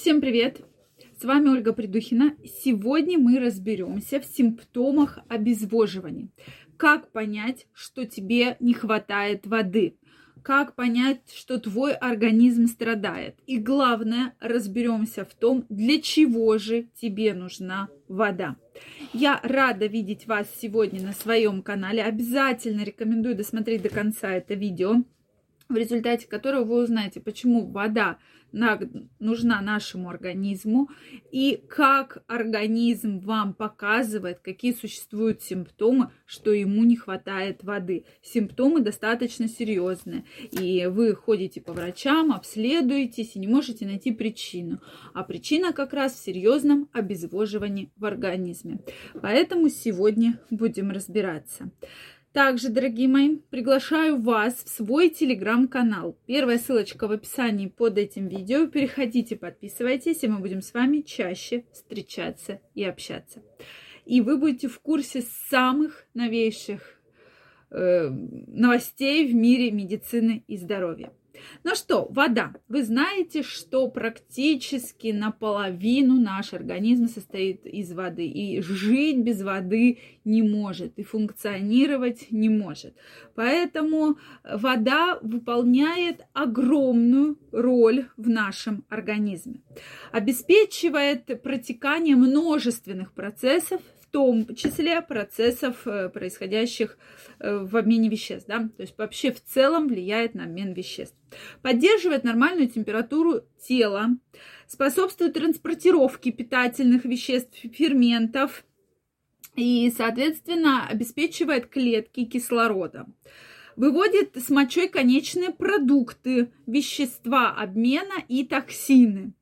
Всем привет! С вами Ольга Придухина. Сегодня мы разберемся в симптомах обезвоживания. Как понять, что тебе не хватает воды? Как понять, что твой организм страдает? И главное, разберемся в том, для чего же тебе нужна вода. Я рада видеть вас сегодня на своем канале. Обязательно рекомендую досмотреть до конца это видео в результате которого вы узнаете, почему вода нужна нашему организму и как организм вам показывает, какие существуют симптомы, что ему не хватает воды. Симптомы достаточно серьезные, и вы ходите по врачам, обследуетесь и не можете найти причину. А причина как раз в серьезном обезвоживании в организме. Поэтому сегодня будем разбираться. Также, дорогие мои, приглашаю вас в свой телеграм-канал. Первая ссылочка в описании под этим видео. Переходите, подписывайтесь, и мы будем с вами чаще встречаться и общаться. И вы будете в курсе самых новейших э, новостей в мире медицины и здоровья. Ну что, вода. Вы знаете, что практически наполовину наш организм состоит из воды. И жить без воды не может, и функционировать не может. Поэтому вода выполняет огромную роль в нашем организме. Обеспечивает протекание множественных процессов, том числе процессов, э, происходящих э, в обмене веществ. Да? То есть вообще в целом влияет на обмен веществ. Поддерживает нормальную температуру тела, способствует транспортировке питательных веществ, ферментов и, соответственно, обеспечивает клетки кислородом выводит с мочой конечные продукты, вещества обмена и токсины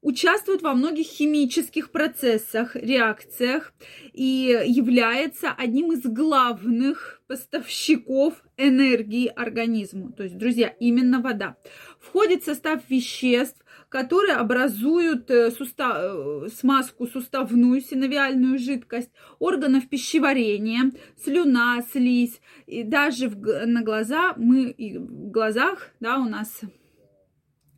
участвует во многих химических процессах, реакциях и является одним из главных поставщиков энергии организму. То есть, друзья, именно вода. Входит в состав веществ, которые образуют э, сустав, э, смазку суставную, синовиальную жидкость, органов пищеварения, слюна, слизь. И даже в, на глаза мы, в глазах, да, у нас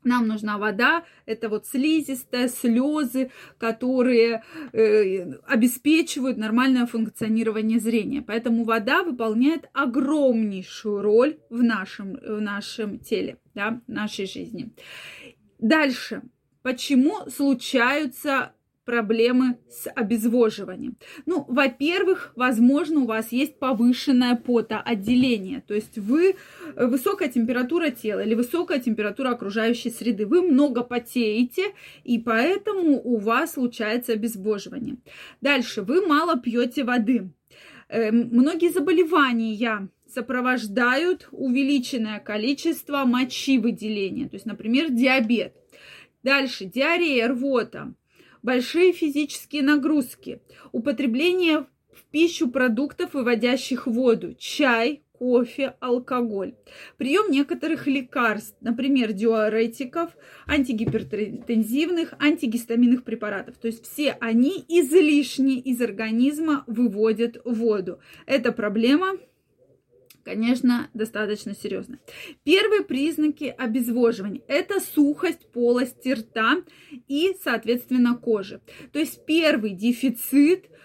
нам нужна вода, это вот слизистая, слезы, которые э, обеспечивают нормальное функционирование зрения. Поэтому вода выполняет огромнейшую роль в нашем, в нашем теле, да, в нашей жизни. Дальше. Почему случаются проблемы с обезвоживанием? Ну, во-первых, возможно, у вас есть повышенное потоотделение, то есть вы э, высокая температура тела или высокая температура окружающей среды, вы много потеете, и поэтому у вас случается обезвоживание. Дальше, вы мало пьете воды. Эм, многие заболевания сопровождают увеличенное количество мочи выделения, то есть, например, диабет. Дальше, диарея, рвота, большие физические нагрузки, употребление в пищу продуктов, выводящих воду, чай, кофе, алкоголь. Прием некоторых лекарств, например, диуретиков, антигипертензивных, антигистаминных препаратов. То есть все они излишне из организма выводят воду. Это проблема конечно, достаточно серьезно. Первые признаки обезвоживания – это сухость полости рта и, соответственно, кожи. То есть первый дефицит –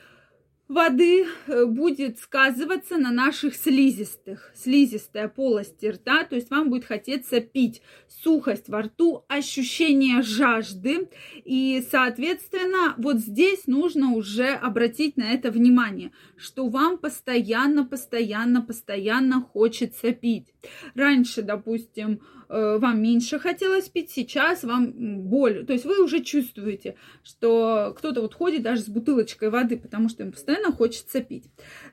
воды э, будет сказываться на наших слизистых. Слизистая полость рта, то есть вам будет хотеться пить. Сухость во рту, ощущение жажды. И, соответственно, вот здесь нужно уже обратить на это внимание, что вам постоянно, постоянно, постоянно хочется пить. Раньше, допустим, Э, вам меньше хотелось пить, сейчас вам боль. То есть вы уже чувствуете, что кто-то вот ходит даже с бутылочкой воды, потому что им постоянно хочется пить.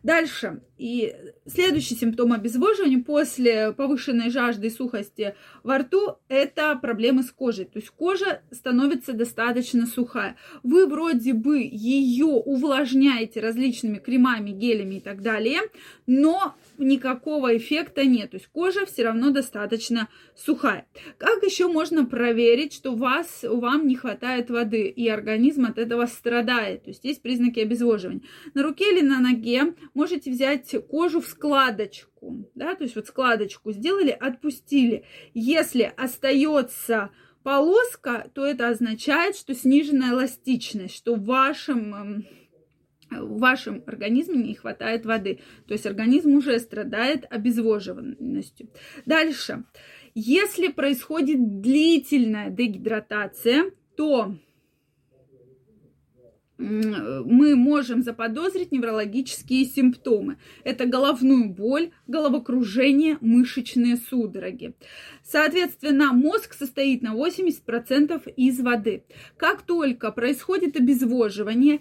Дальше. И следующий симптом обезвоживания после повышенной жажды и сухости во рту – это проблемы с кожей. То есть кожа становится достаточно сухая. Вы вроде бы ее увлажняете различными кремами, гелями и так далее, но никакого эффекта нет. То есть кожа все равно достаточно сухая. Как еще можно проверить, что вас, вам не хватает воды и организм от этого страдает? То есть есть признаки обезвоживания. На руке или на ноге можете взять кожу в складочку. Да? То есть вот складочку сделали, отпустили. Если остается полоска, то это означает, что сниженная эластичность, что в вашем эм, в вашем организме не хватает воды. То есть организм уже страдает обезвоженностью. Дальше. Если происходит длительная дегидратация, то мы можем заподозрить неврологические симптомы. Это головную боль, головокружение, мышечные судороги. Соответственно, мозг состоит на 80% из воды. Как только происходит обезвоживание,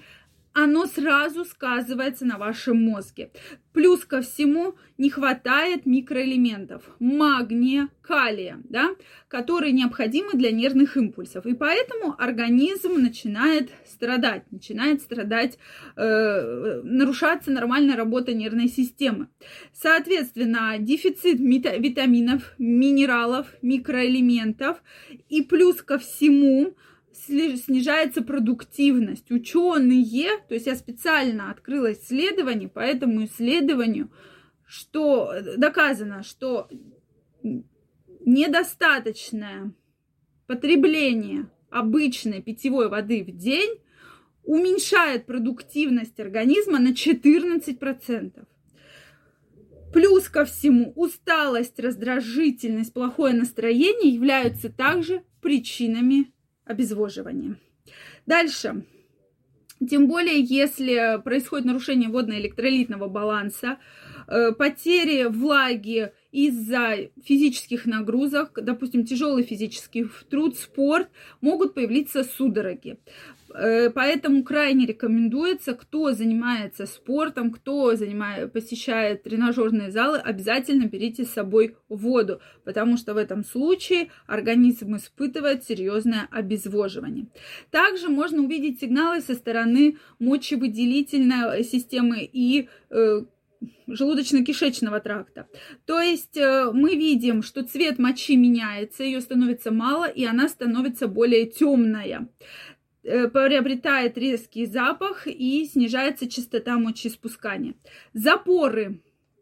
оно сразу сказывается на вашем мозге. Плюс ко всему не хватает микроэлементов магния, калия, да, которые необходимы для нервных импульсов. И поэтому организм начинает страдать, начинает страдать, э, нарушаться нормальная работа нервной системы. Соответственно, дефицит витаминов, минералов, микроэлементов и плюс ко всему снижается продуктивность. Ученые, то есть я специально открыла исследование, по этому исследованию, что доказано, что недостаточное потребление обычной питьевой воды в день уменьшает продуктивность организма на 14%. Плюс ко всему, усталость, раздражительность, плохое настроение являются также причинами обезвоживания. Дальше. Тем более, если происходит нарушение водно-электролитного баланса, э, потери влаги из-за физических нагрузок, допустим, тяжелый физический труд, спорт, могут появиться судороги. Э, поэтому крайне рекомендуется, кто занимается спортом, кто занимает, посещает тренажерные залы, обязательно берите с собой воду, потому что в этом случае организм испытывает серьезное обезвоживание. Также можно увидеть сигналы со стороны мочевыделительной системы и э, желудочно-кишечного тракта. То есть э, мы видим, что цвет мочи меняется, ее становится мало, и она становится более темная. Э, приобретает резкий запах и снижается частота мочеиспускания. Запоры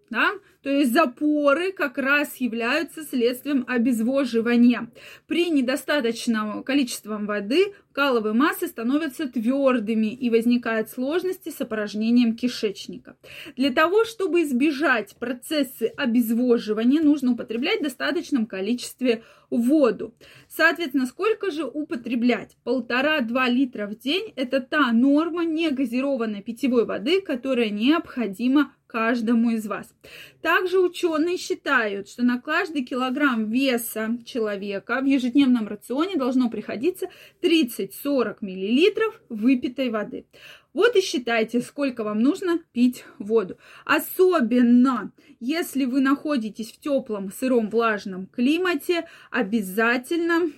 да? То есть запоры как раз являются следствием обезвоживания. При недостаточном количестве воды каловые массы становятся твердыми и возникают сложности с опорожнением кишечника. Для того, чтобы избежать процессы обезвоживания, нужно употреблять в достаточном количестве воду. Соответственно, сколько же употреблять? Полтора-два литра в день – это та норма негазированной питьевой воды, которая необходима каждому из вас. Также ученые считают, что на каждый килограмм веса человека в ежедневном рационе должно приходиться 30-40 мл выпитой воды. Вот и считайте, сколько вам нужно пить воду. Особенно, если вы находитесь в теплом, сыром, влажном климате, обязательно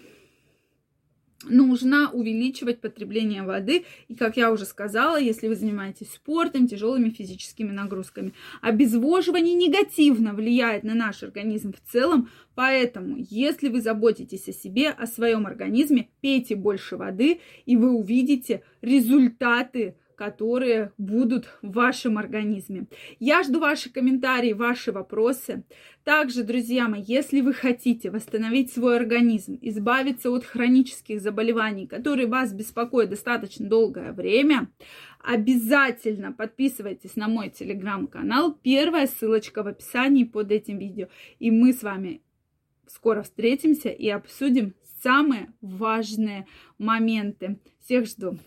нужно увеличивать потребление воды. И, как я уже сказала, если вы занимаетесь спортом, тяжелыми физическими нагрузками, обезвоживание негативно влияет на наш организм в целом. Поэтому, если вы заботитесь о себе, о своем организме, пейте больше воды, и вы увидите результаты которые будут в вашем организме. Я жду ваши комментарии, ваши вопросы. Также, друзья мои, если вы хотите восстановить свой организм, избавиться от хронических заболеваний, которые вас беспокоят достаточно долгое время, обязательно подписывайтесь на мой телеграм-канал. Первая ссылочка в описании под этим видео. И мы с вами скоро встретимся и обсудим самые важные моменты. Всех жду.